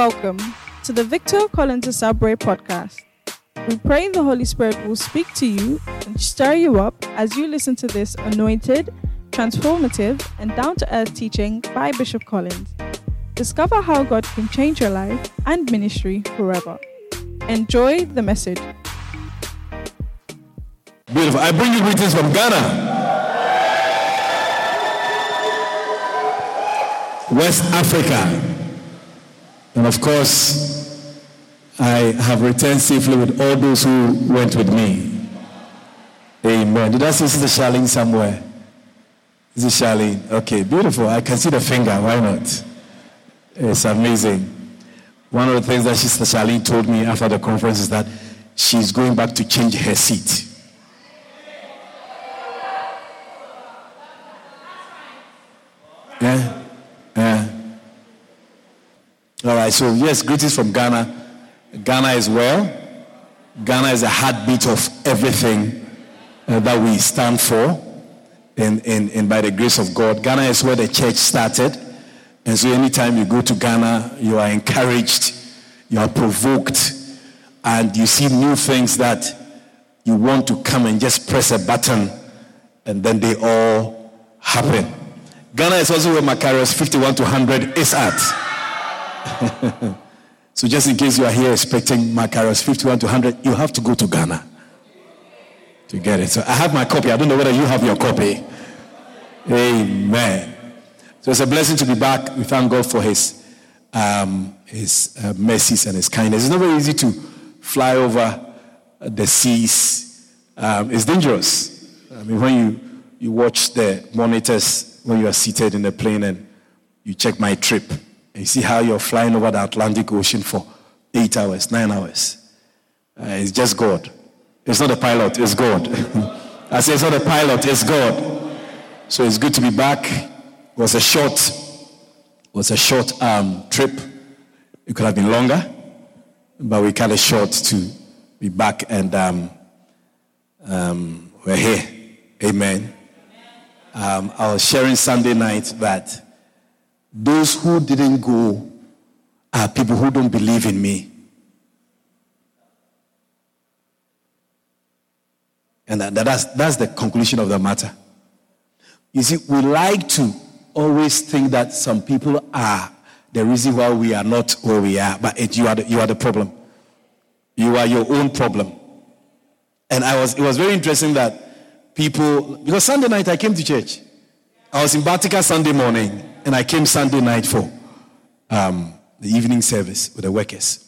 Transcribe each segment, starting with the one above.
Welcome to the Victor Collins Asabwe podcast. We pray the Holy Spirit will speak to you and stir you up as you listen to this anointed, transformative, and down to earth teaching by Bishop Collins. Discover how God can change your life and ministry forever. Enjoy the message. Beautiful. I bring you greetings from Ghana. West Africa. And of course, I have returned safely with all those who went with me. Amen. Did I see Sister Charlene somewhere? Is it Charlene? Okay, beautiful. I can see the finger. Why not? It's amazing. One of the things that Sister Charlene told me after the conference is that she's going back to change her seat. Yeah? Yeah. All right, so yes, greetings from Ghana. Ghana is well. Ghana is a heartbeat of everything uh, that we stand for. And, and, and by the grace of God, Ghana is where the church started. And so anytime you go to Ghana, you are encouraged, you are provoked, and you see new things that you want to come and just press a button, and then they all happen. Ghana is also where Macarius 51 to 100 is at. so just in case you are here expecting Macarius 51 to 100, you have to go to Ghana to get it. So I have my copy. I don't know whether you have your copy. Amen. So it's a blessing to be back. We thank God for His um, His uh, mercies and His kindness. It's not very easy to fly over the seas. Um, it's dangerous. I mean, when you you watch the monitors when you are seated in the plane and you check my trip, and you see how you're flying over the Atlantic Ocean for eight hours, nine hours. Uh, it's just God. It's not a pilot. It's God. I say it's not a pilot. It's God. So it's good to be back. It was a short, was a short um, trip. It could have been longer, but we cut it short to be back, and um, um, we're here. Amen. Um, I was sharing Sunday night that those who didn't go are people who don't believe in me. And that, that's, that's the conclusion of the matter. You see, we like to always think that some people are the reason why we are not where we are, but it, you, are the, you are the problem. You are your own problem. And I was, it was very interesting that people, because Sunday night I came to church. I was in Bartica Sunday morning, and I came Sunday night for um, the evening service with the workers.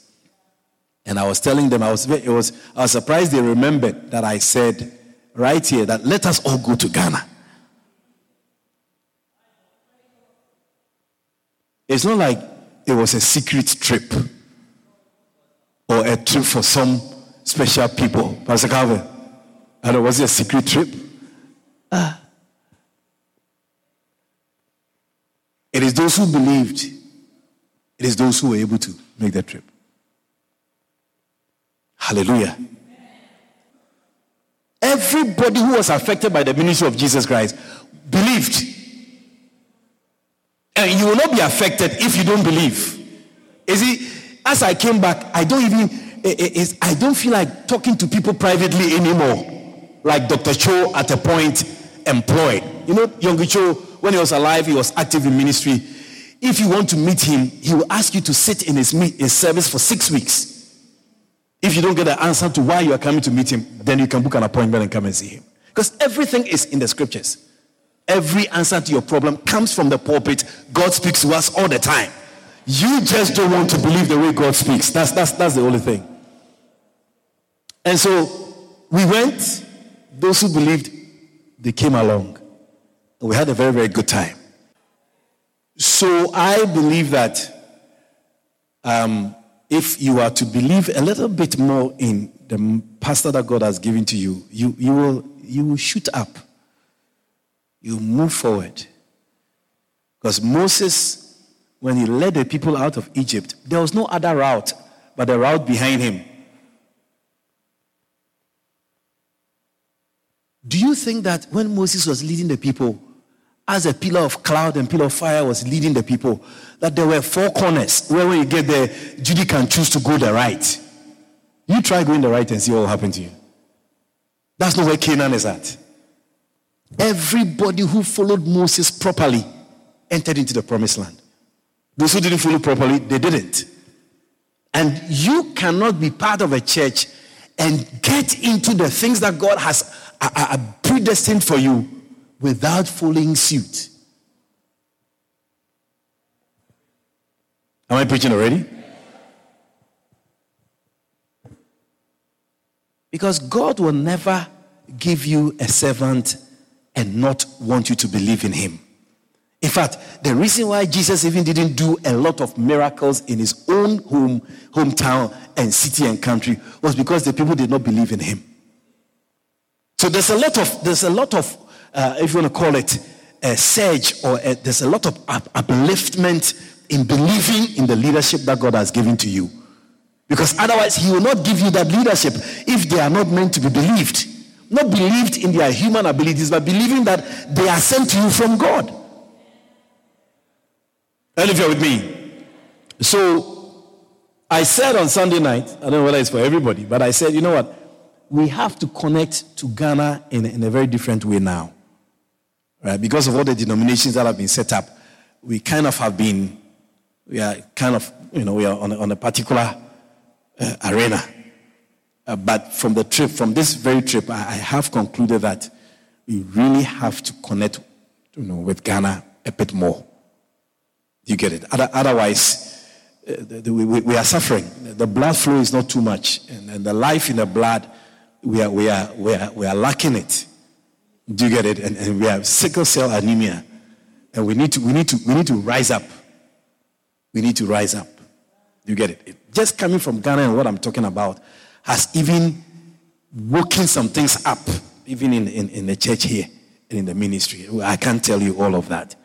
And I was telling them, I was, it was, I was surprised they remembered that I said right here that let us all go to Ghana. It's not like it was a secret trip or a trip for some special people. Pastor Calvin, and it was a secret trip. Ah. It is those who believed, it is those who were able to make that trip. Hallelujah. Everybody who was affected by the ministry of Jesus Christ believed. And you will not be affected if you don't believe. You see, as I came back, I don't even, eh, eh, I don't feel like talking to people privately anymore. Like Dr. Cho at a point employed. You know, Yonggi Cho, when he was alive, he was active in ministry. If you want to meet him, he will ask you to sit in his, meet, his service for six weeks. If you don't get the answer to why you are coming to meet him, then you can book an appointment and come and see him. Because everything is in the scriptures. Every answer to your problem comes from the pulpit. God speaks to us all the time. You just don't want to believe the way God speaks. That's, that's, that's the only thing. And so we went. Those who believed, they came along. And we had a very, very good time. So I believe that um, if you are to believe a little bit more in the pastor that God has given to you, you, you, will, you will shoot up. You move forward. Because Moses, when he led the people out of Egypt, there was no other route but the route behind him. Do you think that when Moses was leading the people as a pillar of cloud and pillar of fire was leading the people, that there were four corners where when you get there, Judy can choose to go the right. You try going the right and see what will happen to you. That's not where Canaan is at. Everybody who followed Moses properly entered into the promised land. Those who didn't follow properly, they didn't. And you cannot be part of a church and get into the things that God has uh, uh, predestined for you without following suit. Am I preaching already? Because God will never give you a servant and not want you to believe in him. In fact, the reason why Jesus even didn't do a lot of miracles in his own home, hometown and city and country was because the people did not believe in him. So there's a lot of there's a lot of uh, if you want to call it a surge or a, there's a lot of up- upliftment in believing in the leadership that God has given to you. Because otherwise, He will not give you that leadership if they are not meant to be believed. Not believed in their human abilities, but believing that they are sent to you from God. And if you're with me. So I said on Sunday night, I don't know whether it's for everybody, but I said, you know what? We have to connect to Ghana in, in a very different way now. Right? Because of all the denominations that have been set up, we kind of have been, we are kind of, you know, we are on a, on a particular uh, arena. Uh, but from the trip, from this very trip, I, I have concluded that we really have to connect, you know, with Ghana a bit more. You get it? Otherwise, uh, the, the, we, we, are suffering. The blood flow is not too much, and, and, the life in the blood, we are, we are, we are, we are lacking it. Do you get it? And, and we have sickle cell anemia, and we need to, we need to, we need to rise up. We need to rise up. Do you get it? it? Just coming from Ghana and what I'm talking about has even woken some things up, even in, in, in the church here and in the ministry. I can't tell you all of that.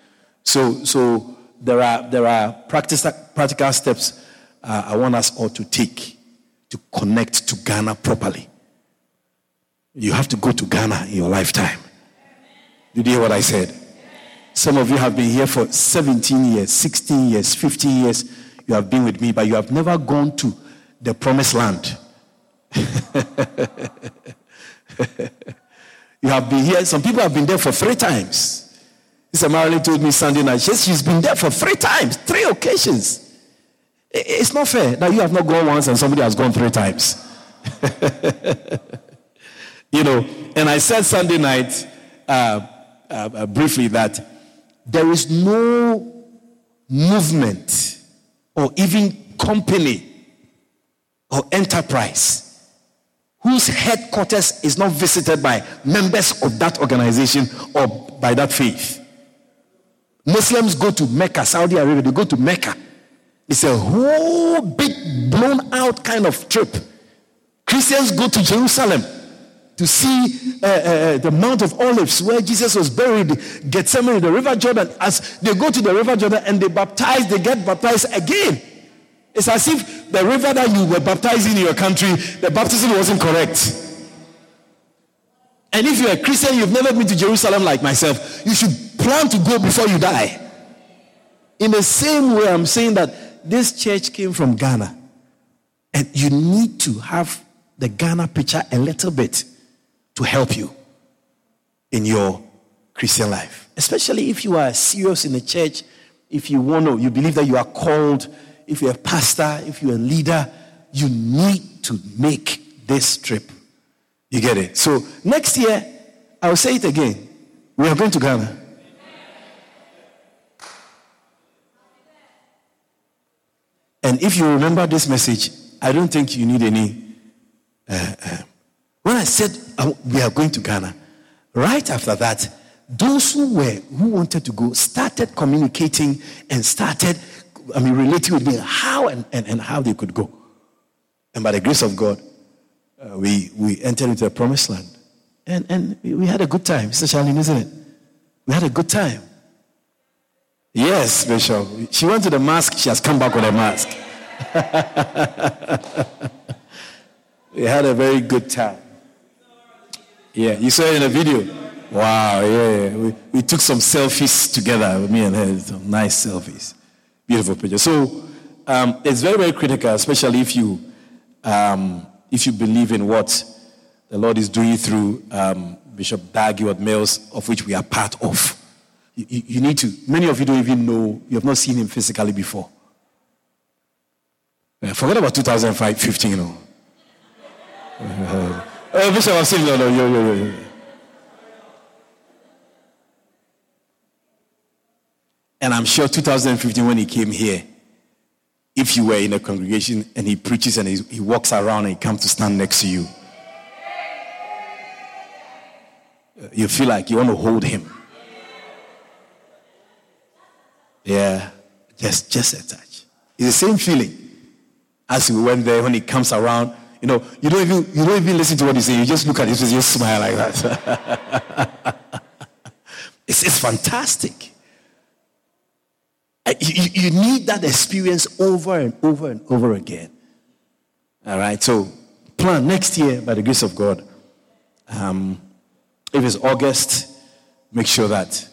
So, so there are, there are practice, practical steps uh, I want us all to take to connect to Ghana properly. You have to go to Ghana in your lifetime. Did you hear what I said? Some of you have been here for 17 years, 16 years, 15 years. You have been with me, but you have never gone to the promised land. you have been here. Some people have been there for three times. Sister Marilyn told me Sunday night, she's been there for three times, three occasions. It's not fair that you have not gone once and somebody has gone three times. you know, and I said Sunday night uh, uh, uh, briefly that there is no movement or even company or enterprise whose headquarters is not visited by members of that organization or by that faith. Muslims go to Mecca, Saudi Arabia, they go to Mecca. It's a whole big blown out kind of trip. Christians go to Jerusalem to see uh, uh, uh, the Mount of Olives where Jesus was buried, Gethsemane, the River Jordan. As they go to the River Jordan and they baptize, they get baptized again. It's as if the river that you were baptized in your country, the baptism wasn't correct. And if you're a Christian, you've never been to Jerusalem like myself, you should plan to go before you die. In the same way, I'm saying that this church came from Ghana. And you need to have the Ghana picture a little bit to help you in your Christian life. Especially if you are serious in the church, if you want to, you believe that you are called, if you're a pastor, if you're a leader, you need to make this trip. You get it? So next year, I'll say it again. We are going to Ghana. And if you remember this message, I don't think you need any. Uh, uh, when I said uh, we are going to Ghana, right after that, those who were who wanted to go started communicating and started, I mean, relating with me how and, and, and how they could go. And by the grace of God, uh, we we entered into the promised land, and and we had a good time, Mr. Charlene, isn't it? We had a good time. Yes, Bishop. She went to the mask, she has come back with a mask. we had a very good time. Yeah, you saw it in the video. Wow, yeah. We, we took some selfies together, me and her, some nice selfies. Beautiful picture. So um, it's very, very critical, especially if you um, if you believe in what the Lord is doing through um, Bishop Dag Heward-Mills, of which we are part of. You, you, you, need to, many of you don't even know, you have not seen him physically before. Forget about 2015, you know. Uh, Bishop, I've seen, no, no, yo, yo, yo. And I'm sure 2015, when he came here, if you were in a congregation and he preaches and he, he walks around and he comes to stand next to you, you feel like you want to hold him. Yeah, just just a touch. It's the same feeling as we went there when he comes around. You know, you don't even you don't even listen to what he's saying. You just look at his face, you smile like that. it's, it's fantastic. You, you need that experience over and over and over again. All right, so plan next year by the grace of God. Um, if it's August, make sure that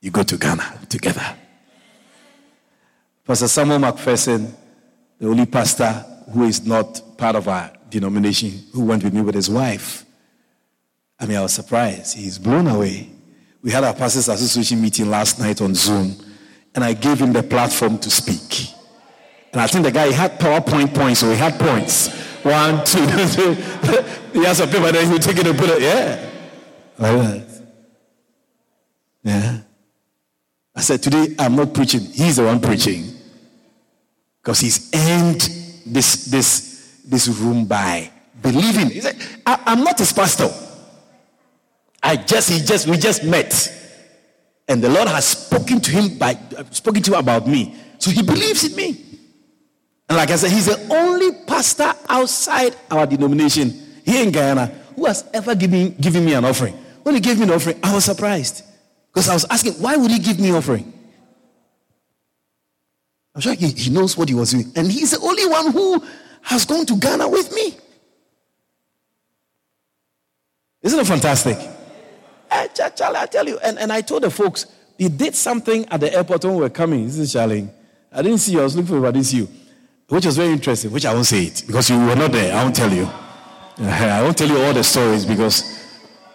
you go to Ghana together. Pastor Samuel McPherson, the only pastor who is not part of our denomination, who went with me with his wife. I mean, I was surprised. He's blown away. We had our Pastors Association meeting last night on Zoom and I gave him the platform to speak. And I think the guy had PowerPoint points, so he had points. One, two, three. he has a paper, then he take it and put it. Yeah. Like that. Yeah. I said, today I'm not preaching. He's the one preaching. Because he's earned this, this, this room by believing. He said, I, I'm not his pastor. I just, he just, we just met. And the Lord has spoken to him by spoken to him about me. So he believes in me. And like I said, he's the only pastor outside our denomination here in Guyana who has ever given, given me an offering. When he gave me an offering, I was surprised. Because I was asking, why would he give me offering? I'm sure he, he knows what he was doing. And he's the only one who has gone to Ghana with me. Isn't it fantastic? Eh, Charlie, I tell you. And, and I told the folks, he did something at the airport when we were coming. This is Charlie. I didn't see you. I was looking for you, but I didn't see you. Which was very interesting, which I won't say it because you were not there. I won't tell you. I won't tell you all the stories because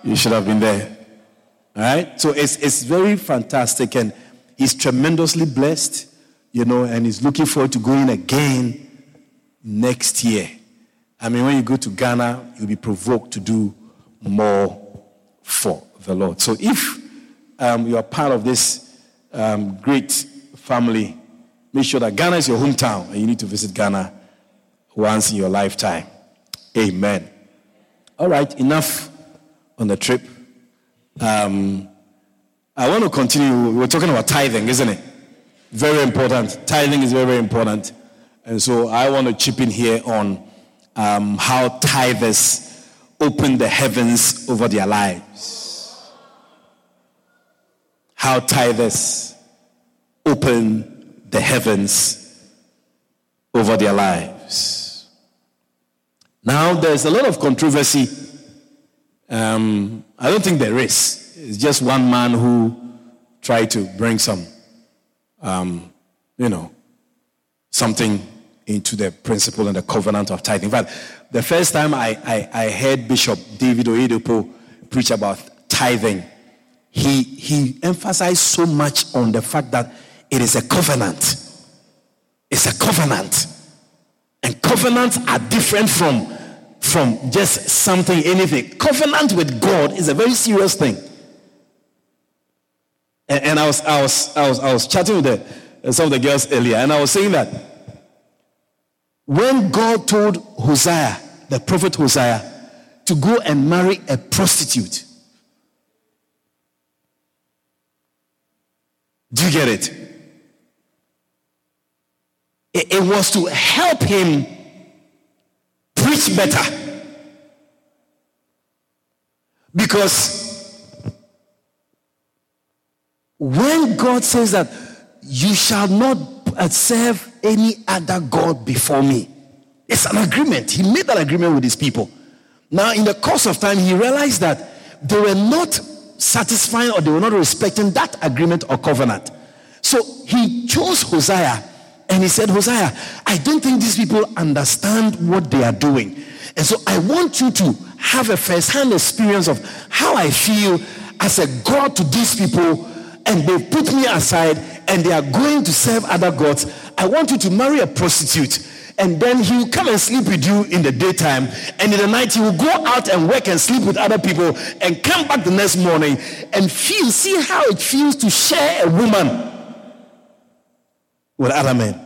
you should have been there. All right? So it's, it's very fantastic and he's tremendously blessed, you know, and he's looking forward to going again next year. I mean, when you go to Ghana, you'll be provoked to do more for the Lord. So if um, you are part of this um, great family, make sure that Ghana is your hometown and you need to visit Ghana once in your lifetime. Amen. All right, enough on the trip. Um, I want to continue. We're talking about tithing, isn't it? Very important. Tithing is very, very important. And so I want to chip in here on um, how tithers open the heavens over their lives how tithers open the heavens over their lives. Now, there's a lot of controversy. Um, I don't think there is. It's just one man who tried to bring some, um, you know, something into the principle and the covenant of tithing. In fact, the first time I, I, I heard Bishop David Oyedepo preach about tithing, he, he emphasized so much on the fact that it is a covenant. It's a covenant. And covenants are different from, from just something, anything. Covenant with God is a very serious thing. And, and I, was, I, was, I, was, I was chatting with the, some of the girls earlier, and I was saying that when God told Hosea, the prophet Hosea, to go and marry a prostitute, Do you get it? It, it was to help him preach better. Because when God says that you shall not uh, serve any other God before me, it's an agreement. He made that agreement with his people. Now, in the course of time, he realized that they were not satisfying or they were not respecting that agreement or covenant. So he chose Hosea and he said, Hosea, I don't think these people understand what they are doing. And so I want you to have a first-hand experience of how I feel as a God to these people and they put me aside and they are going to serve other gods. I want you to marry a prostitute and then he will come and sleep with you in the daytime and in the night he will go out and work and sleep with other people and come back the next morning and feel see how it feels to share a woman with other men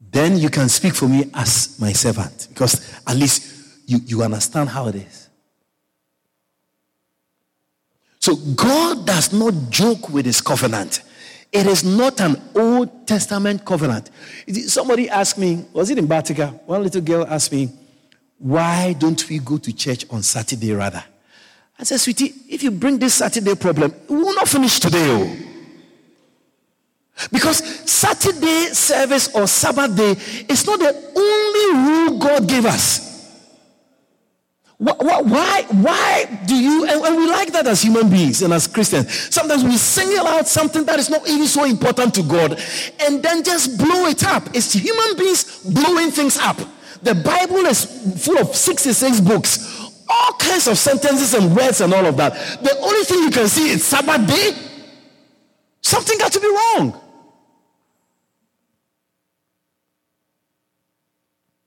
then you can speak for me as my servant because at least you, you understand how it is so god does not joke with his covenant it is not an Old Testament covenant. Somebody asked me, was it in Bartica? One little girl asked me, why don't we go to church on Saturday rather? I said, sweetie, if you bring this Saturday problem, we will not finish today. Oh. Because Saturday service or Sabbath day is not the only rule God gave us. Why, why do you, and we like that as human beings and as Christians, sometimes we single out something that is not even so important to God and then just blow it up. It's human beings blowing things up. The Bible is full of 66 books, all kinds of sentences and words and all of that. The only thing you can see is Sabbath day. Something got to be wrong.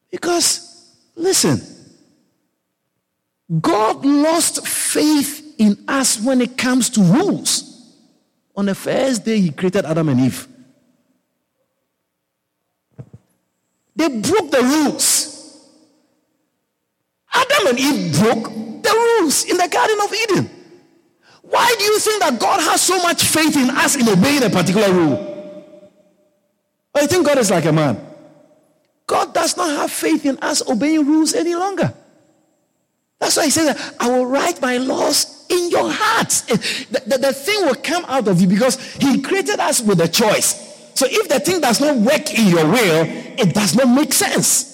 Because, listen, God lost faith in us when it comes to rules. On the first day, He created Adam and Eve. They broke the rules. Adam and Eve broke the rules in the Garden of Eden. Why do you think that God has so much faith in us in obeying a particular rule? I think God is like a man. God does not have faith in us obeying rules any longer. That's why he says, I will write my laws in your hearts. The, the, the, thing will come out of you because he created us with a choice. So if the thing does not work in your will, it does not make sense.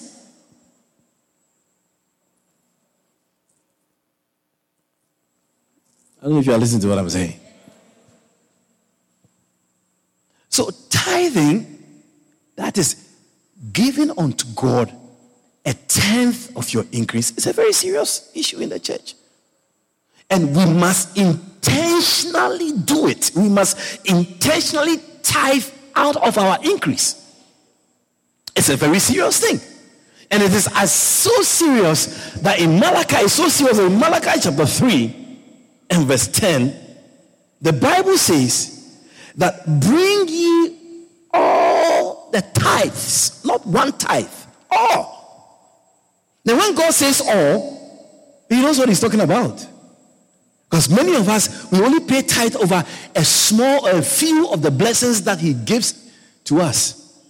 I don't know if you are listening to what I'm saying. So tithing, that is giving unto God a tenth of your increase is a very serious issue in the church. And we must intentionally do it. We must intentionally tithe out of our increase. It's a very serious thing. And it is as so serious that in Malachi, it's so serious in Malachi chapter 3 and verse 10, the Bible says that bring ye all the tithes, not one tithe, all now, when God says all, He knows what He's talking about. Because many of us, we only pay tithe over a small, a few of the blessings that He gives to us.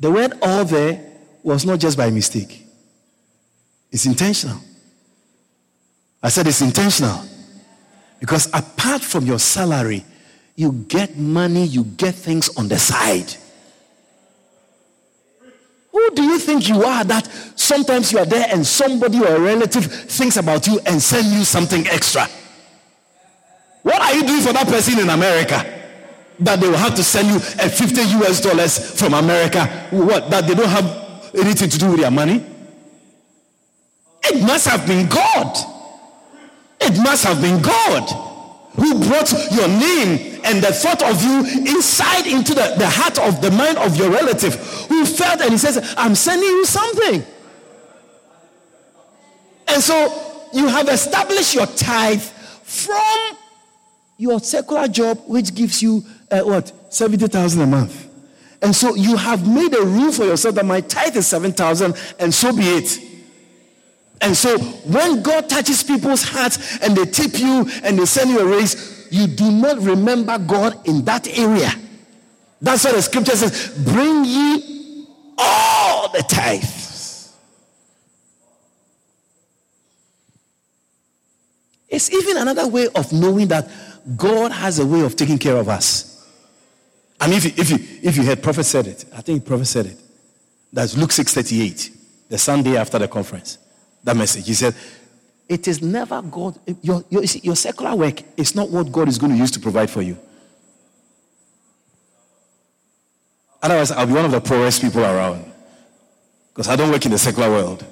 The word all there was not just by mistake, it's intentional. I said it's intentional. Because apart from your salary, you get money, you get things on the side. Who do you think you are that sometimes you are there and somebody or a relative thinks about you and send you something extra? What are you doing for that person in America? That they will have to send you a 50 US dollars from America. What? That they don't have anything to do with their money? It must have been God. It must have been God who brought your name and the thought of you inside into the, the heart of the mind of your relative who felt and he says, I'm sending you something. And so you have established your tithe from your secular job, which gives you uh, what? 70,000 a month. And so you have made a rule for yourself that my tithe is 7,000 and so be it. And so when God touches people's hearts and they tip you and they send you a raise, you do not remember God in that area. That's what the scripture says. Bring ye all the tithes. It's even another way of knowing that God has a way of taking care of us. I mean, if you, if you, if you had prophet said it, I think prophet said it. That's Luke 6:38, the Sunday after the conference. That message. He said, It is never God. Your, your, your secular work is not what God is going to use to provide for you. Otherwise, I'll be one of the poorest people around. Because I don't work in the secular world.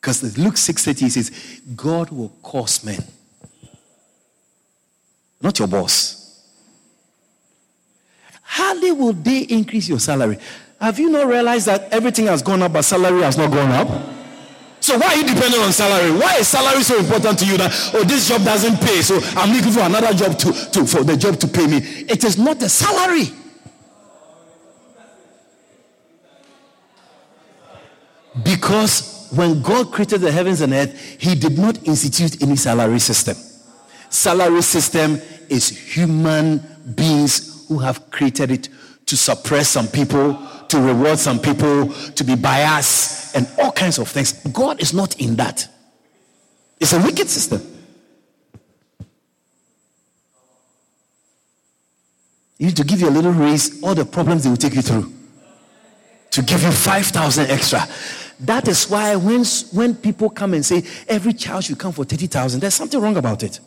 Because Luke 6:30 says, God will cause men. Not your boss. Hardly will they increase your salary. Have you not realized that everything has gone up, but salary has not gone up? So why are you dependent on salary? Why is salary so important to you that oh this job doesn't pay, so I'm looking for another job to, to for the job to pay me? It is not a salary. Because when God created the heavens and earth, He did not institute any salary system. Salary system is human beings who have created it to suppress some people, to reward some people, to be biased, and all kinds of things. God is not in that. It's a wicked system. You need to give you a little raise, all the problems they will take you through. To give you 5,000 extra. That is why when, when people come and say every child should come for 30,000, there's something wrong about it.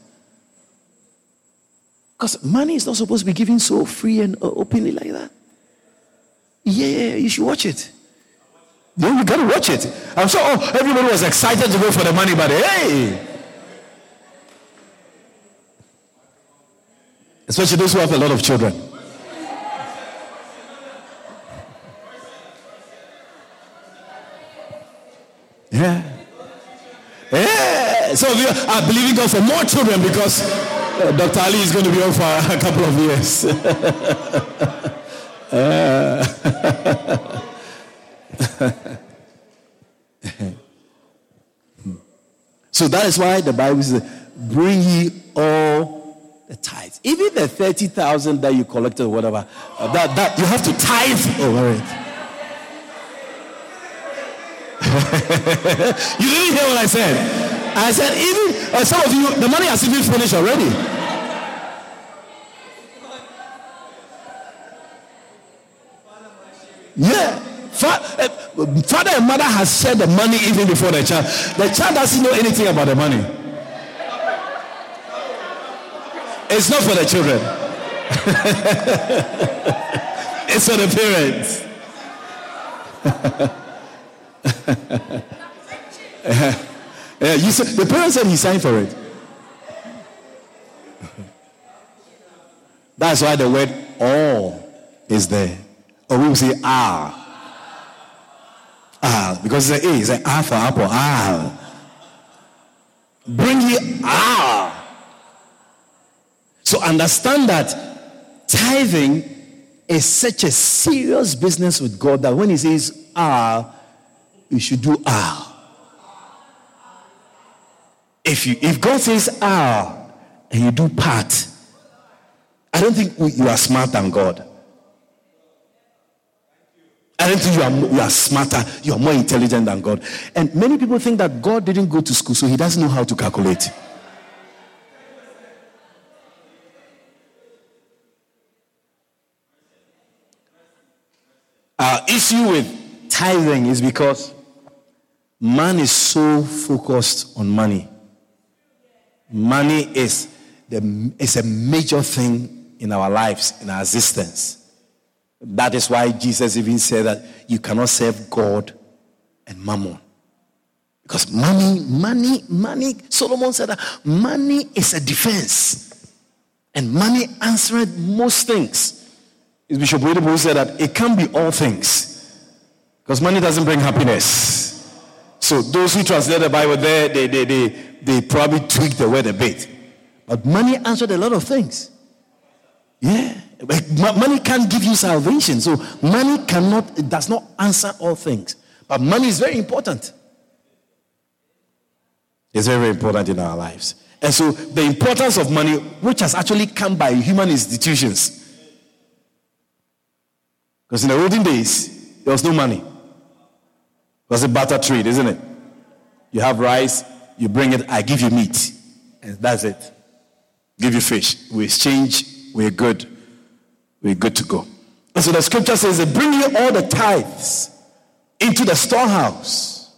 Because money is not supposed to be given so free and openly like that. Yeah, you should watch it. You gotta watch it. I'm sure oh, everybody was excited to go for the money, but hey. Especially those who have a lot of children. Yeah. Yeah. So we are believing God for more children because uh, Dr. Ali is going to be on for a couple of years. uh. so that is why the Bible says, bring ye all the tithes. Even the 30,000 that you collected or whatever, uh, that, that you have to tithe over it. you didn't hear what I said. I said, even uh, some of you, the money has even finished already. Yeah. Uh, father and mother has shared the money even before the child. The child doesn't know anything about the money. It's not for the children. it's for the parents. Yeah, you said, the parents said he signed for it. That's why the word all is there. Or we will say ah. Ah, because it's an A, it's an A for apple. Ah. Bring ye ah. So understand that tithing is such a serious business with God that when he says ah, you should do ah. If you if God says ah and you do part, I don't think you are smarter than God. I don't think you are, you are smarter, you are more intelligent than God. And many people think that God didn't go to school, so he doesn't know how to calculate. Our issue with tithing is because man is so focused on money Money is, the, is a major thing in our lives, in our existence. That is why Jesus even said that you cannot serve God and mammon. Because money, money, money, Solomon said that money is a defense. And money answered most things. Bishop William said that it can be all things. Because money doesn't bring happiness. So those who translate the Bible there, they, they, they, they probably tweak the word a bit. But money answered a lot of things. Yeah. Money can't give you salvation. So money cannot, it does not answer all things. But money is very important. It's very, important in our lives. And so the importance of money, which has actually come by human institutions. Because in the olden days, there was no money. It was a barter trade, isn't it? You have rice, you bring it, I give you meat. And that's it. Give you fish. We exchange, we're good. We're good to go. And so the scripture says, Bring ye all the tithes into the storehouse,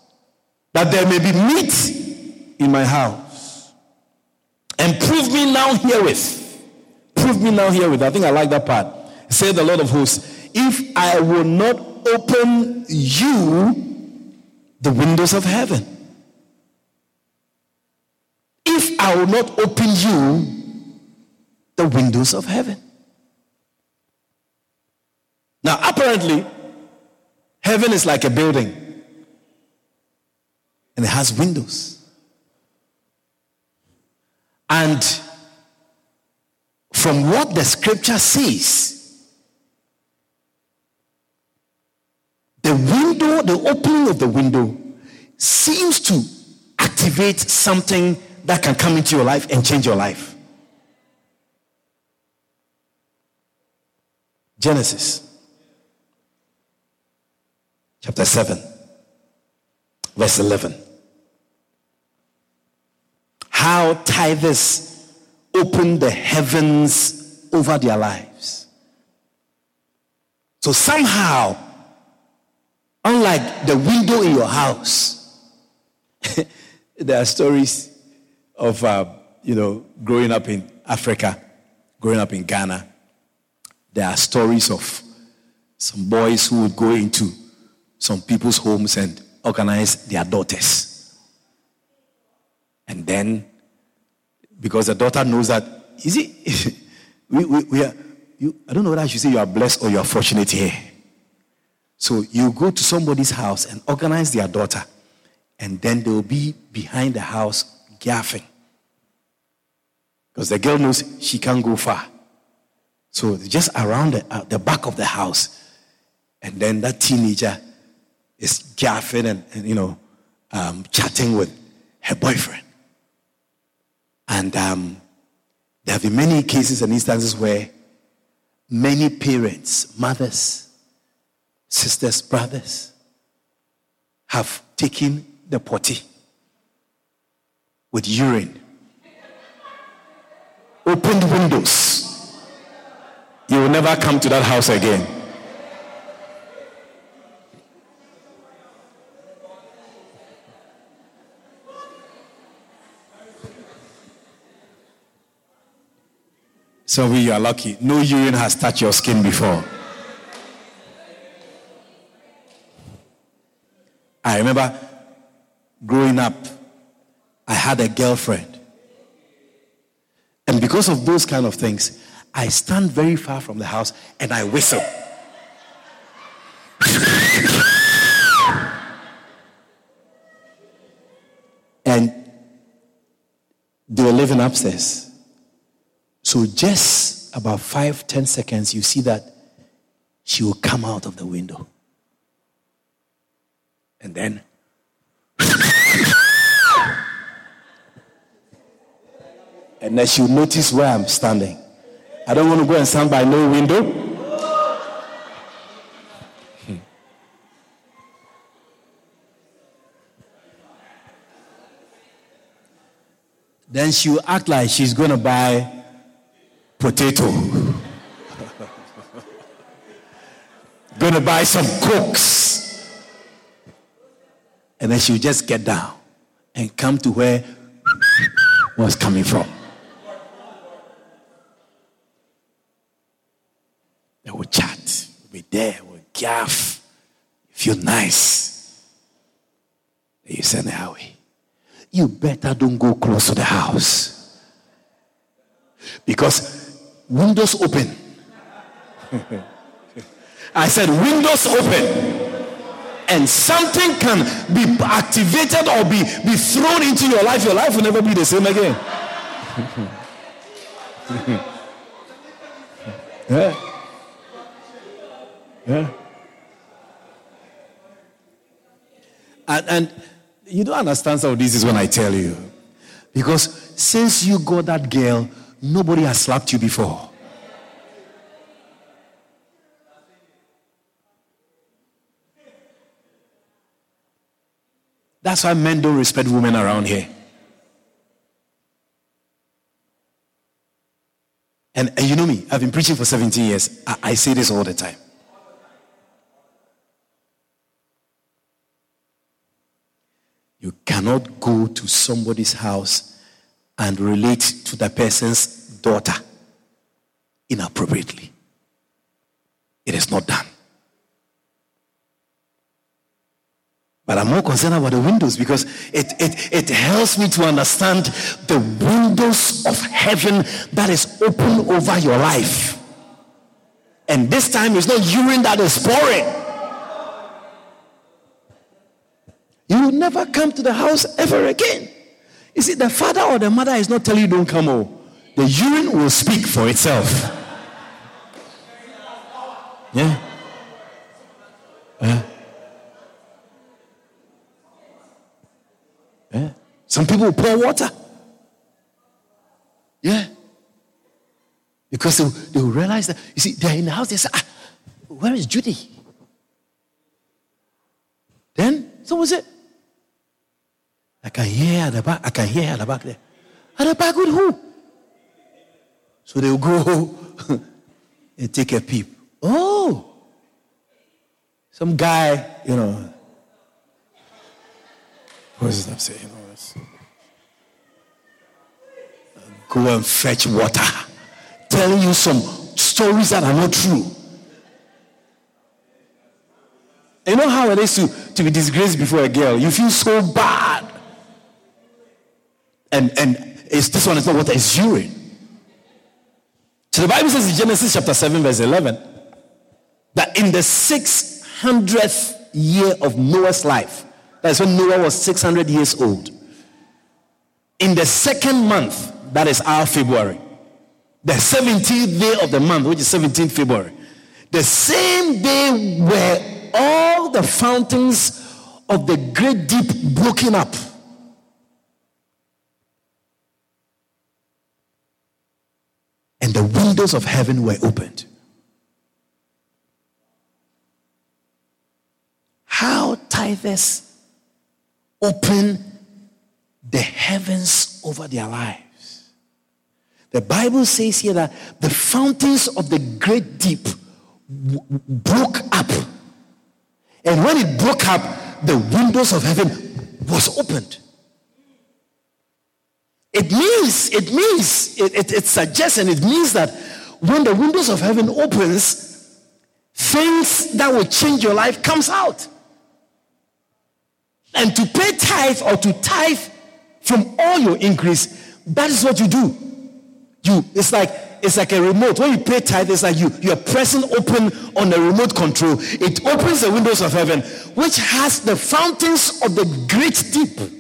that there may be meat in my house. And prove me now herewith. Prove me now herewith. I think I like that part. Say the Lord of hosts, if I will not open you the windows of heaven. If I will not open you the windows of heaven. Now, apparently, heaven is like a building and it has windows. And from what the scripture says, the window, the opening of the window seems to activate something that can come into your life and change your life. Genesis chapter 7, verse 11. How tithers open the heavens over their lives. So somehow, unlike the window in your house, there are stories of, uh, you know, growing up in Africa, growing up in Ghana. There are stories of some boys who would go into some people's homes and organize their daughters. And then, because the daughter knows that, is it, we, we, we are, you, I don't know whether I should say you are blessed or you are fortunate here. So you go to somebody's house and organize their daughter, and then they will be behind the house gaffing. Because the girl knows she can't go far. So just around the, uh, the back of the house. And then that teenager is gaffing and, and you know, um, chatting with her boyfriend. And um, there have been many cases and instances where many parents, mothers, sisters, brothers have taken the potty with urine, opened windows. You will never come to that house again. So we you are lucky. No urine has touched your skin before. I remember growing up, I had a girlfriend. And because of those kind of things, I stand very far from the house and I whistle. and they were living upstairs. So just about five, ten seconds, you see that she will come out of the window. And then and then she'll notice where I'm standing. I don't want to go and stand by no window. Hmm. Then she'll act like she's going to buy potato. Gonna buy some cokes. And then she'll just get down and come to where was coming from. They will chat, we'll be there, we'll gaff, feel nice. And you send her away. You better don't go close to the house. Because windows open. I said, windows open. And something can be activated or be, be thrown into your life. Your life will never be the same again. yeah. Yeah. And, and you don't understand some of this is when I tell you. Because since you got that girl, nobody has slapped you before. That's why men don't respect women around here. And, and you know me, I've been preaching for 17 years. I, I say this all the time. You cannot go to somebody's house and relate to the person's daughter inappropriately. It is not done. But I'm more concerned about the windows because it, it, it helps me to understand the windows of heaven that is open over your life. And this time it's not urine that is pouring. You will never come to the house ever again. You see, the father or the mother is not telling you don't come home. The urine will speak for itself. Yeah. Uh, Yeah. Some people pour water. Yeah. Because they, they will realize that, you see, they're in the house, they say, ah, where is Judy? Then someone said, I can hear at the back, I can hear at the back there. At the back with who? So they'll go and take a peep. Oh, some guy, you know, what does that say? You uh, Go and fetch water. Telling you some stories that are not true. You know how it is to, to be disgraced before a girl? You feel so bad. And and it's, this one is not water, it's urine. So the Bible says in Genesis chapter 7, verse 11, that in the 600th year of Noah's life, that's when Noah was 600 years old. In the second month, that is our February, the 17th day of the month, which is 17th February, the same day were all the fountains of the great deep broken up. And the windows of heaven were opened. How tithers open the heavens over their lives. The Bible says here that the fountains of the great deep w- broke up. And when it broke up, the windows of heaven was opened. It means, it means, it, it, it suggests and it means that when the windows of heaven opens, things that will change your life comes out. And to pay tithe or to tithe from all your increase, that is what you do. You, it's like it's like a remote. When you pay tithe, it's like you you are pressing open on the remote control. It opens the windows of heaven, which has the fountains of the great deep.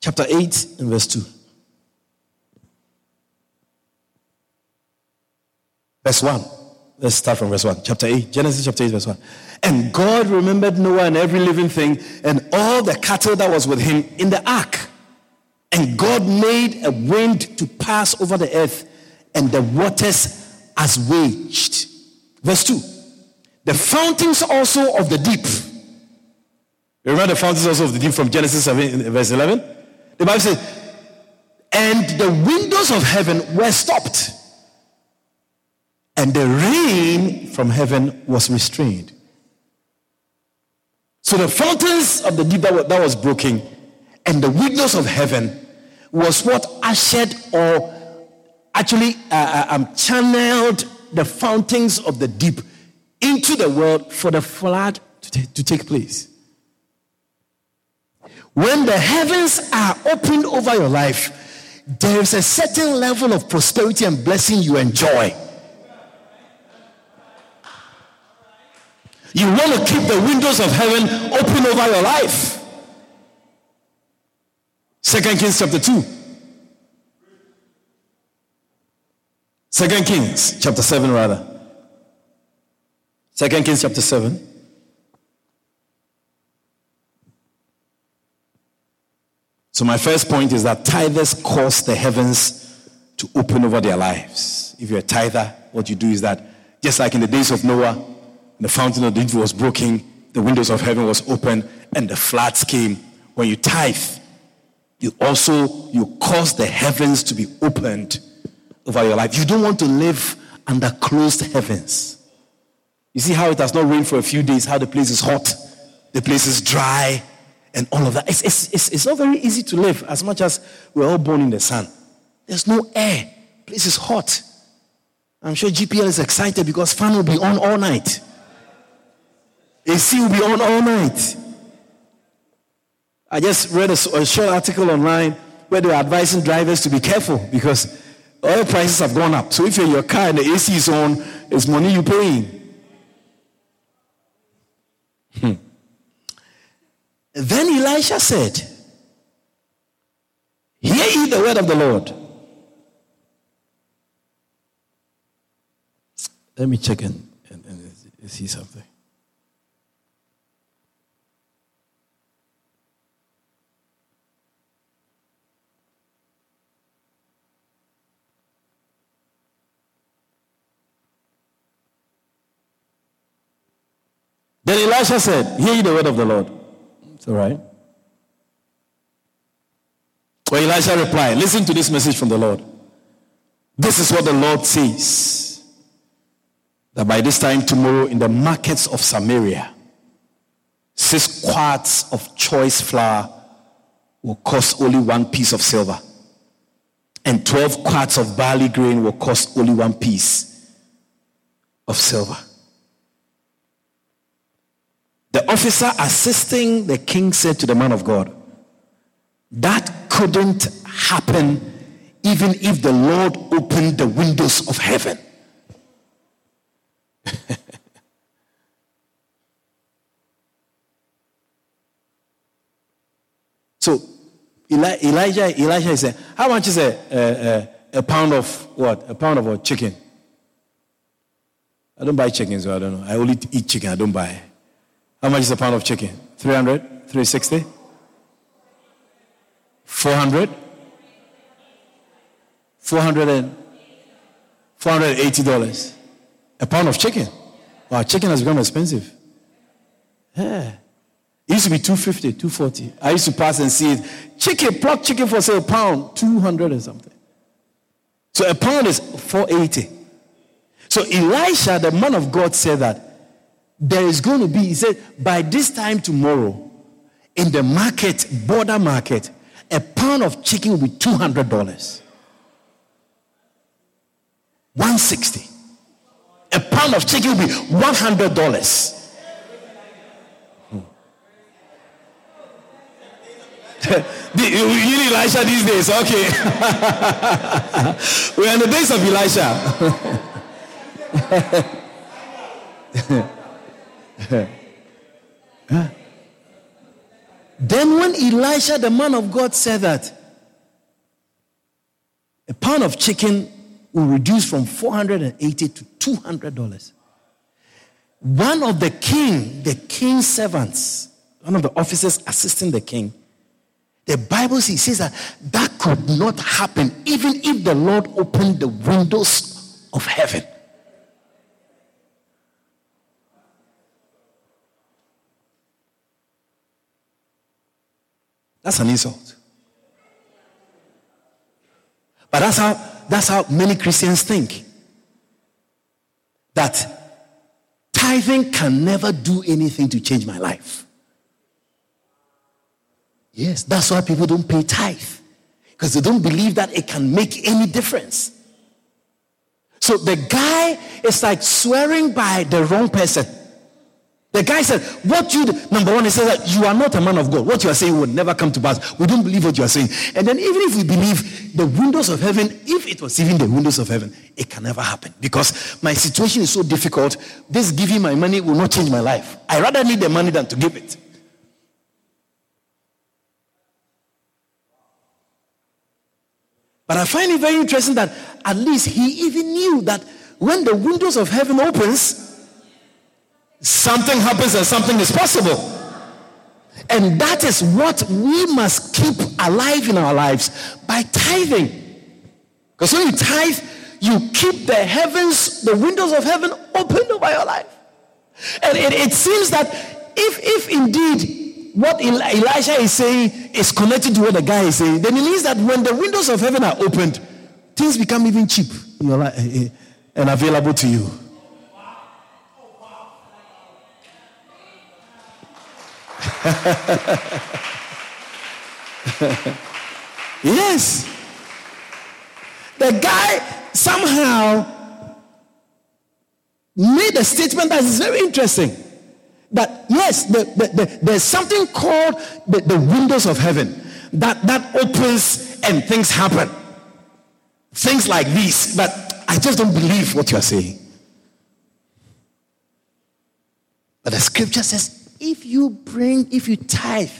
Chapter 8 and verse 2. Verse 1. Let's start from verse 1. Chapter 8. Genesis chapter 8, verse 1. And God remembered Noah and every living thing and all the cattle that was with him in the ark. And God made a wind to pass over the earth and the waters as waged. Verse 2. The fountains also of the deep. Remember the fountains also of the deep from Genesis 7, verse 11? The Bible says, and the windows of heaven were stopped and the rain from heaven was restrained. So the fountains of the deep that, was broken and the windows of heaven was what ushered or actually uh, uh, um, channeled the fountains of the deep into the world for the flood to, t- to take place. When the heavens are opened over your life, there is a certain level of prosperity and blessing you enjoy. You want to keep the windows of heaven open over your life. Second Kings chapter 2. Second Kings chapter 7 rather. Second Kings chapter 7. So my first point is that tithers cause the heavens to open over their lives. If you're a tither, what you do is that just like in the days of Noah, the fountain of the deep was broken, the windows of heaven was open, and the floods came. When you tithe, you also you cause the heavens to be opened over your life. You don't want to live under closed heavens. You see how it has not rained for a few days, how the place is hot, the place is dry, and all of that. It's, it's, it's, it's not very easy to live as much as we're all born in the sun. There's no air, place is hot. I'm sure GPL is excited because fan will be on all night. AC will be on all night. I just read a, a short article online where they were advising drivers to be careful because oil prices have gone up. So if you're in your car and the AC is on, it's money you're paying. Hmm. Then Elisha said, Hear ye the word of the Lord. Let me check and, and, and see something. Then Elisha said, Hear ye the word of the Lord. It's all right. Well, Elisha replied, Listen to this message from the Lord. This is what the Lord says that by this time tomorrow in the markets of Samaria, six quarts of choice flour will cost only one piece of silver, and 12 quarts of barley grain will cost only one piece of silver. The officer assisting the king said to the man of God, That couldn't happen even if the Lord opened the windows of heaven. so Eli- Elijah, Elijah said, How much is a, a, a, a pound of what? A pound of what? Chicken. I don't buy chicken, so I don't know. I only eat chicken, I don't buy. How much is a pound of chicken? 300? 360? 400? 400 and $480. A pound of chicken. Wow, chicken has become expensive. Yeah. It used to be 250, 240. I used to pass and see it. Chicken, plucked chicken for say a pound, 200 or something. So a pound is 480. So Elisha, the man of God, said that there is going to be, he said, by this time tomorrow, in the market, Bourda market, a pound of chicken will be $200. 160. A pound of chicken will be $100. Hmm. you need Elisha these days, okay. We're in the days of Elisha. Then, when Elisha, the man of God, said that a pound of chicken will reduce from 480 to 200 dollars, one of the king, the king's servants, one of the officers assisting the king, the Bible says that that could not happen even if the Lord opened the windows of heaven. That's an insult. But that's how that's how many Christians think. That tithing can never do anything to change my life. Yes, that's why people don't pay tithe. Because they don't believe that it can make any difference. So the guy is like swearing by the wrong person. The guy said, What you, number one, he says that you are not a man of God. What you are saying will never come to pass. We don't believe what you are saying. And then, even if we believe the windows of heaven, if it was even the windows of heaven, it can never happen because my situation is so difficult. This giving my money will not change my life. I rather need the money than to give it. But I find it very interesting that at least he even knew that when the windows of heaven opens, something happens and something is possible. And that is what we must keep alive in our lives by tithing. Because when you tithe, you keep the heavens, the windows of heaven open over your life. And it, it seems that if, if indeed what Elisha is saying is connected to what the guy is saying, then it means that when the windows of heaven are opened, things become even cheap in your life eh, eh, and available to you. yes. The guy somehow made a statement that is very interesting. That yes, the, the, the, there's something called the, windows of heaven that, that opens and things happen. Things like these. But I just don't believe what you're saying. But the scripture says, if you bring, if you tithe,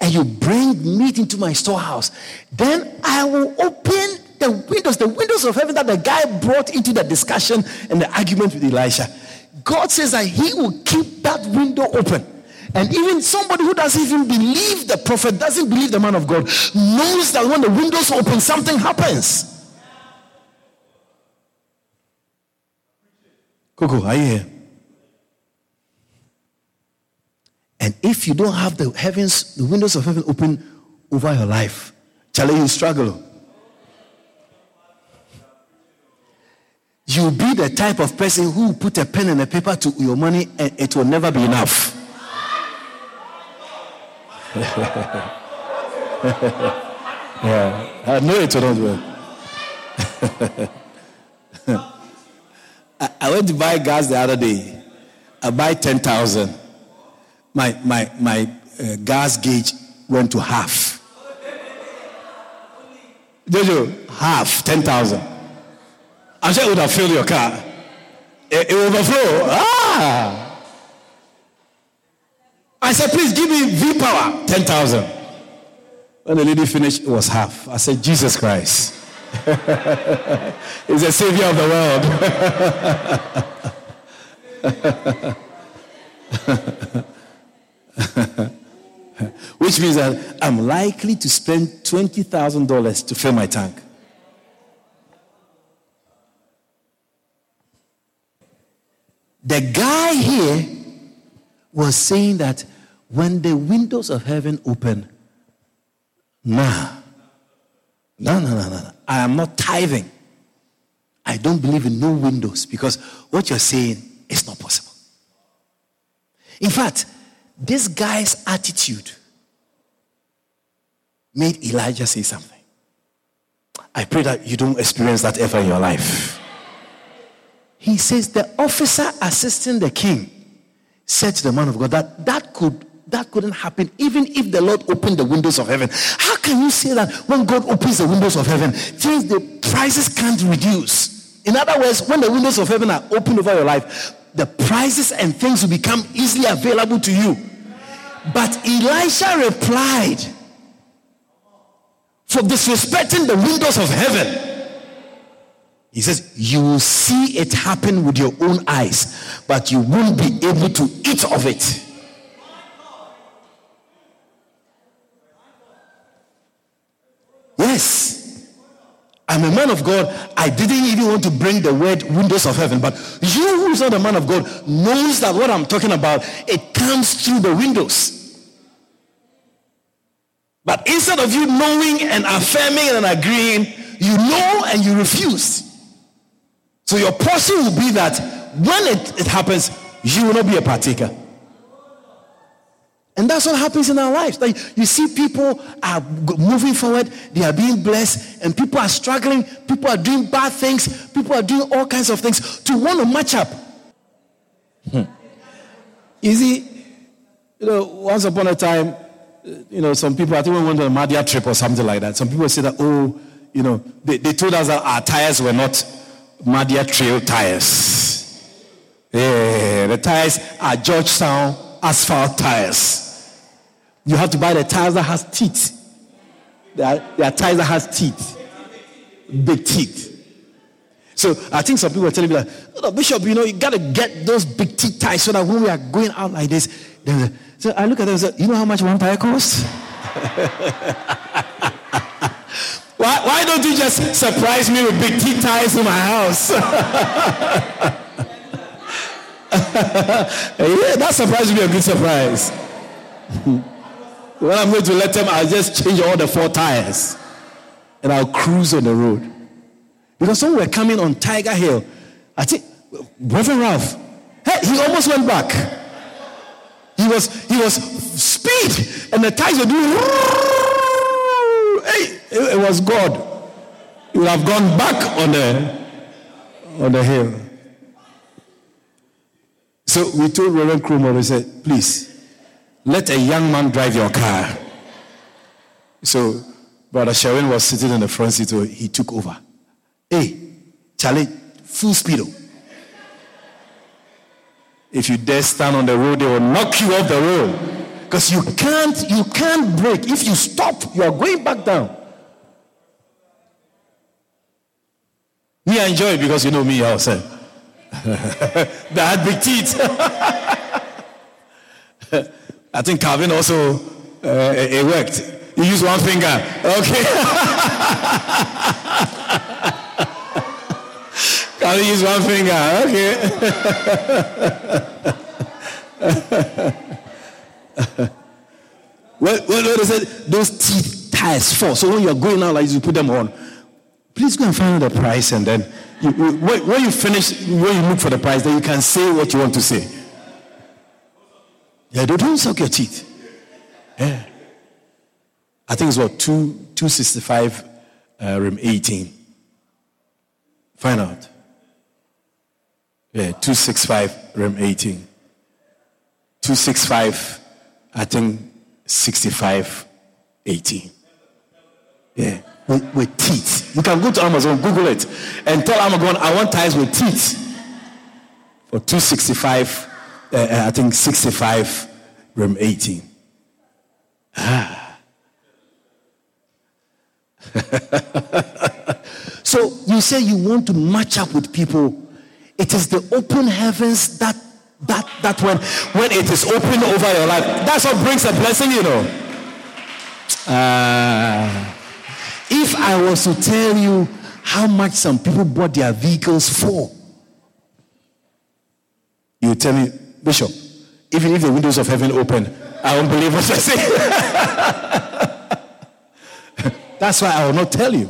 and you bring meat into my storehouse, then I will open the windows, the windows of heaven that the guy brought into the discussion and the argument with Elisha. God says that he will keep that window open. And even somebody who doesn't even believe the prophet, doesn't believe the man of God, knows that when the windows open, something happens. Coco, are you here? And if you don't have the heavens, the windows of heaven open over your life, Charlie, you struggle. You'll be the type of person who put a pen and a paper to your money and it will never be enough. yeah, I know it will not work. I, I went to buy gas the other day. I buy 10,000. My, my, my uh, gas gauge went to half. Jojo, half, 10,000. I'm sure it would have filled your car. It, it overflow. Ah! I said, please give me V power, 10,000. When the lady finished, it was half. I said, Jesus Christ. He's the savior of the world. Which means that I'm likely to spend $20,000 to fill my tank. The guy here was saying that when the windows of heaven open, nah, no, no, no, no. I am not tithing. I don't believe in no windows because what you're saying is not possible. In fact, this guy's attitude made Elijah say something. I pray that you don't experience that ever in your life. He says the officer assisting the king said to the man of God that that could that couldn't happen even if the Lord opened the windows of heaven. How can you say that when God opens the windows of heaven, things the prices can't reduce? In other words, when the windows of heaven are open over your life, the prices and things will become easily available to you. But Elisha replied, for disrespecting the windows of heaven. He says, You will see it happen with your own eyes, but you won't be able to eat of it. Yes. I'm a man of God. I didn't even want to bring the word windows of heaven. But you who's not a man of God knows that what I'm talking about, it comes through the windows. But instead of you knowing and affirming and agreeing, you know and you refuse. So your portion will be that when it, it happens, you will not be a partaker. And that's what happens in our lives. Like you see people are moving forward, they are being blessed, and people are struggling, people are doing bad things, people are doing all kinds of things to want to match up. Hmm. You see, you know, once upon a time, you know, some people, I think we went on a Mahdia trip or something like that. Some people say that, oh, you know, they, they told us that our tires were not Mahdia Trail tires. Yeah, the tires are Georgetown asphalt tires. You have to buy the tires that has teeth. There are, there that has teeth. Big teeth. So I think some people are telling me that, oh, Bishop, you know, you got to get those big teeth tires so that when we are going out like this, then, so I look at them and say, you know how much one tire costs? why, why don't you just surprise me with big teeth ties in my house? yeah, that surprise would be a good surprise. When I'm going to let them, I'll just change all the four tires and I'll cruise on the road. Because when we're coming on Tiger Hill, I think Reverend Ralph, hey, he almost went back. He was he was speed, and the tires were doing. Hey, it, it was God. He would have gone back on the on the hill. So we told Reverend Kromer, we said, please, let a young man drive your car. So Brother Sharon was sitting in the front seat, so he took over. Hey, Charlie, full speed. Oh. If you dare stand on the road, they will knock you off the road. Because you can't, you can't brake. If you stop, you are going back down. Me, I enjoy it because you know me, I'll say. they had big teeth. I think Calvin also, uh, it worked. You use one finger. Okay. Calvin use one finger. Okay. what, what, what is it? Those teeth tires fall. So when you're going out like you put them on. Please go and find out the price and then you, when, when you finish, when you look for the price, then you can say what you want to say. Yeah, don't, don't suck your teeth. Yeah. I think it's what, two, 265 uh, rim 18. Find out. Yeah, 265 room 18. 265, I think 65 18. Yeah with, with, teeth. You can go to Amazon, Google it, and tell Amazon, I want ties with teeth. For 265, uh, I think 65, room 18. Ah. so you say you want to match up with people. It is the open heavens that that that when when it is open over your life, that's what brings a blessing, you know. Ah. Uh, if I was to tell you how much some people bought their vehicles for, you tell me, Bishop, even if the windows of heaven open, I won't believe what I say. That's why I will not tell you.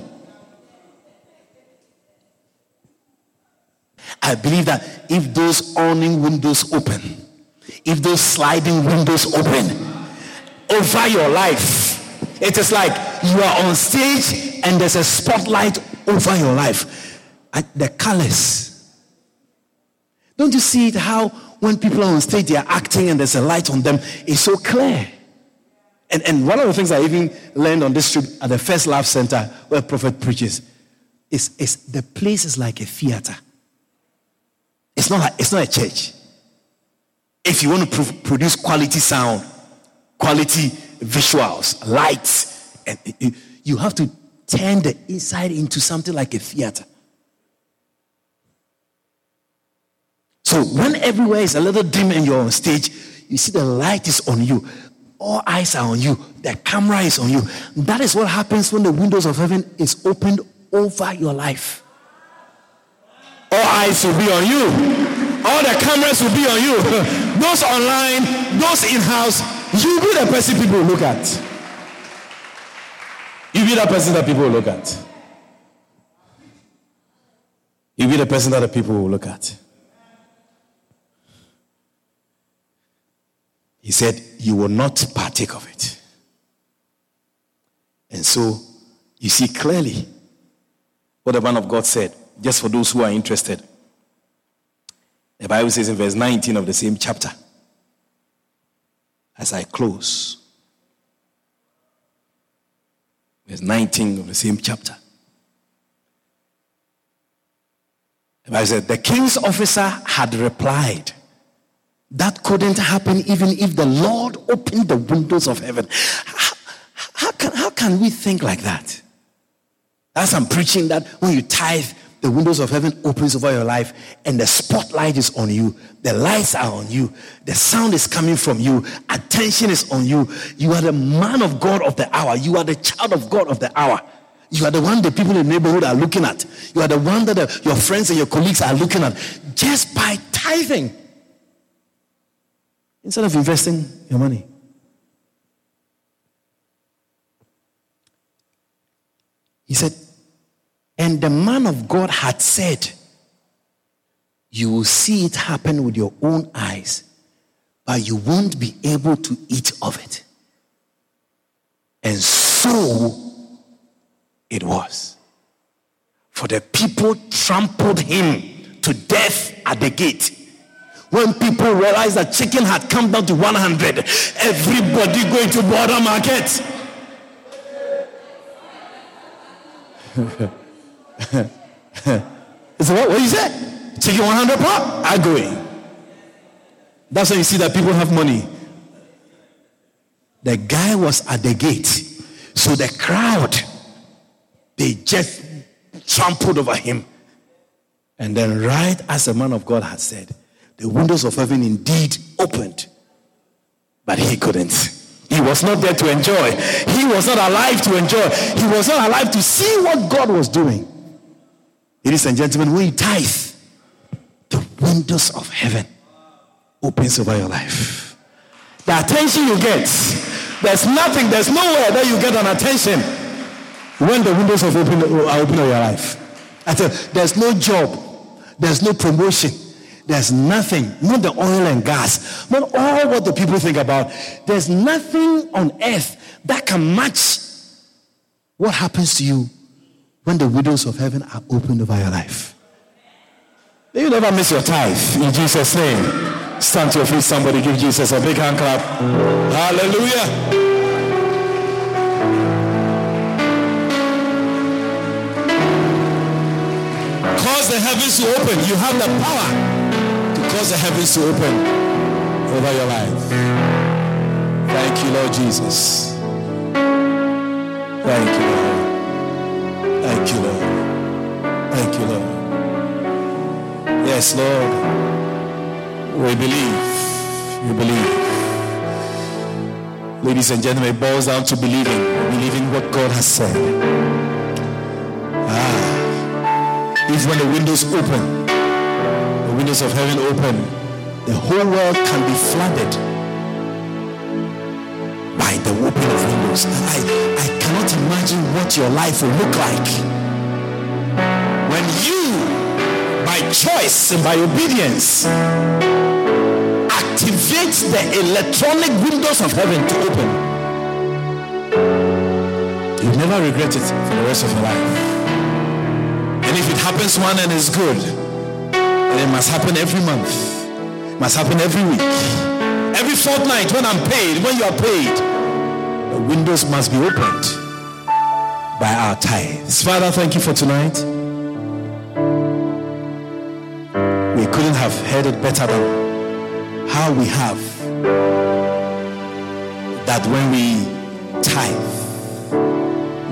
I believe that if those awning windows open, if those sliding windows open over your life, it is like you are on stage and there's a spotlight over your life. the colors. Don't you see it how when people are on stage they are acting and there's a light on them, it's so clear. And, and one of the things I even learned on this trip at the First Love Center where Prophet preaches is, is the place is like a theater. It's not, like, it's not a church. If you want to pro- produce quality sound, quality visuals, lights, and you have to turn the inside into something like a theater. So when everywhere is a little dim and you're on stage, you see the light is on you. All eyes are on you. The camera is on you. That is what happens when the windows of heaven is opened over your life. All eyes will be on you. All the cameras will be on you. those online, those in-house, you be the person people look at. You be the person that people look at. You be the person that the people will look at. He said, You will not partake of it. And so you see clearly what the man of God said, just for those who are interested. The Bible says in verse 19 of the same chapter as I close. Verse 19 of the same chapter. The Bible said, The king's officer had replied, That couldn't happen even if the Lord opened the windows of heaven. How, how, can, how can we think like that? As I'm preaching that when you tithe, the windows of heaven opens over your life and the spotlight is on you the lights are on you the sound is coming from you attention is on you. You are the man of god of the hour. You are the child of god of the hour. You are the one the people in the neighborhood are looking at. You are the one that the, your friends and your colleagues are looking at. Just by tithing instead of investing your money he said and the man of God had said, You will see it happen with your own eyes but you won't be able to eat of it. And so it was. For the people trampled him to death at the gate. When people realized that chicken had come down to 100, everybody going to Bourda market. so what, what you said? Chicken 100 pound? I go in. That's when you see that people have money. The guy was at the gate. So the crowd, they just trampled over him. And then, right as the man of God had said, the windows of heaven indeed opened, but he couldn't. He was not there to enjoy. He was not alive to enjoy. He was not alive to see what God was doing. Ladies and gentlemen, when you tithe, the windows of heaven opens over your life. The attention you get, there's nothing, there's nowhere that you get an attention when the windows of open are open in your life. I tell you, there's no job, there's no promotion, there's nothing, not the oil and gas, not all what the people think about. There's nothing on earth that can match what happens to you when the windows of heaven are opened over your life. You never miss your tithe in Jesus' name. Stand to your feet, somebody give Jesus a big hand clap. Hallelujah. cause the heavens to open. You have the power cause the heavens to open over your life. Thank you, Lord Jesus. Thank you, Lord. Thank you, Lord. Thank you, Lord. Yes, Lord. We believe. You believe. Ladies and gentlemen, it boils down to believing. Believing what God has said. Ah is when the windows open, windows of heaven open, the whole world can be flooded by the opening of windows. I, I cannot imagine what your life will look like when you, by choice and by obedience, activate the electronic windows of heaven to open. You'll never regret it for the rest of your life. And if it happens one and is good, then it must happen every month. It must happen every week. Every fortnight when I'm paid, when you are paid, the windows must be opened by our tithes. Father, thank you for tonight. We couldn't have heard it better than how we have. That when we tithe,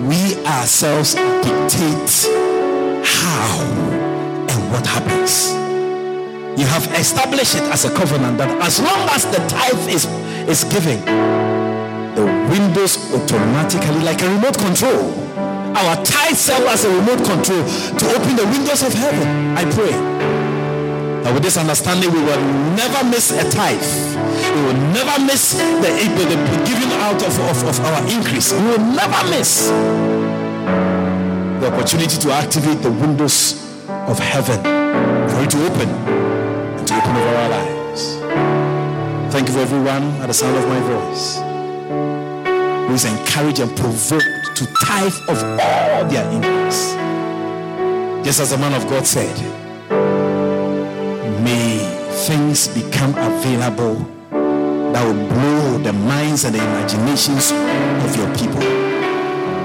we ourselves dictate how and what happens. You have established it as a covenant that as long as the tithe is, is giving, the windows automatically, like a remote control, our tithe serve as a remote control to open the windows of heaven. I pray that with this understanding, we will never miss a tithe. We will never miss the, the, the giving out of, of, of our increase. We will never miss the opportunity to activate the windows of heaven for it to open our lives. Thank you for everyone at the sound of my voice who is encouraged and provoked to tithe of all their increase. Just as the man of God said, may things become available that will blow the minds and the imaginations of your people.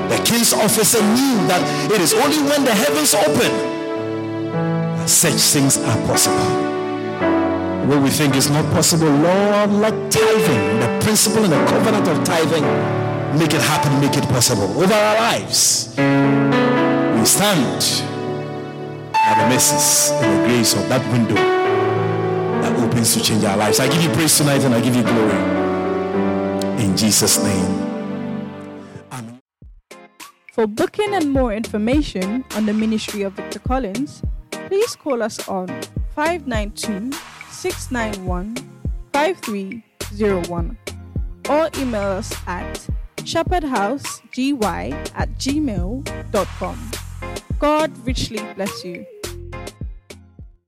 The king's officer knew that it is only when the heavens open that such things are possible. What we think is not possible, Lord, let tithing, the principle and the covenant of tithing, make it happen, make it possible over our lives. We stand at the mercies and the grace of that window that opens to change our lives. I give you praise tonight and I give you glory. In Jesus' name. For booking and more information on the ministry of Victor Collins, please call us on 592 691 5301 or email us at shepherdhousegy at gmail.com. God richly bless you.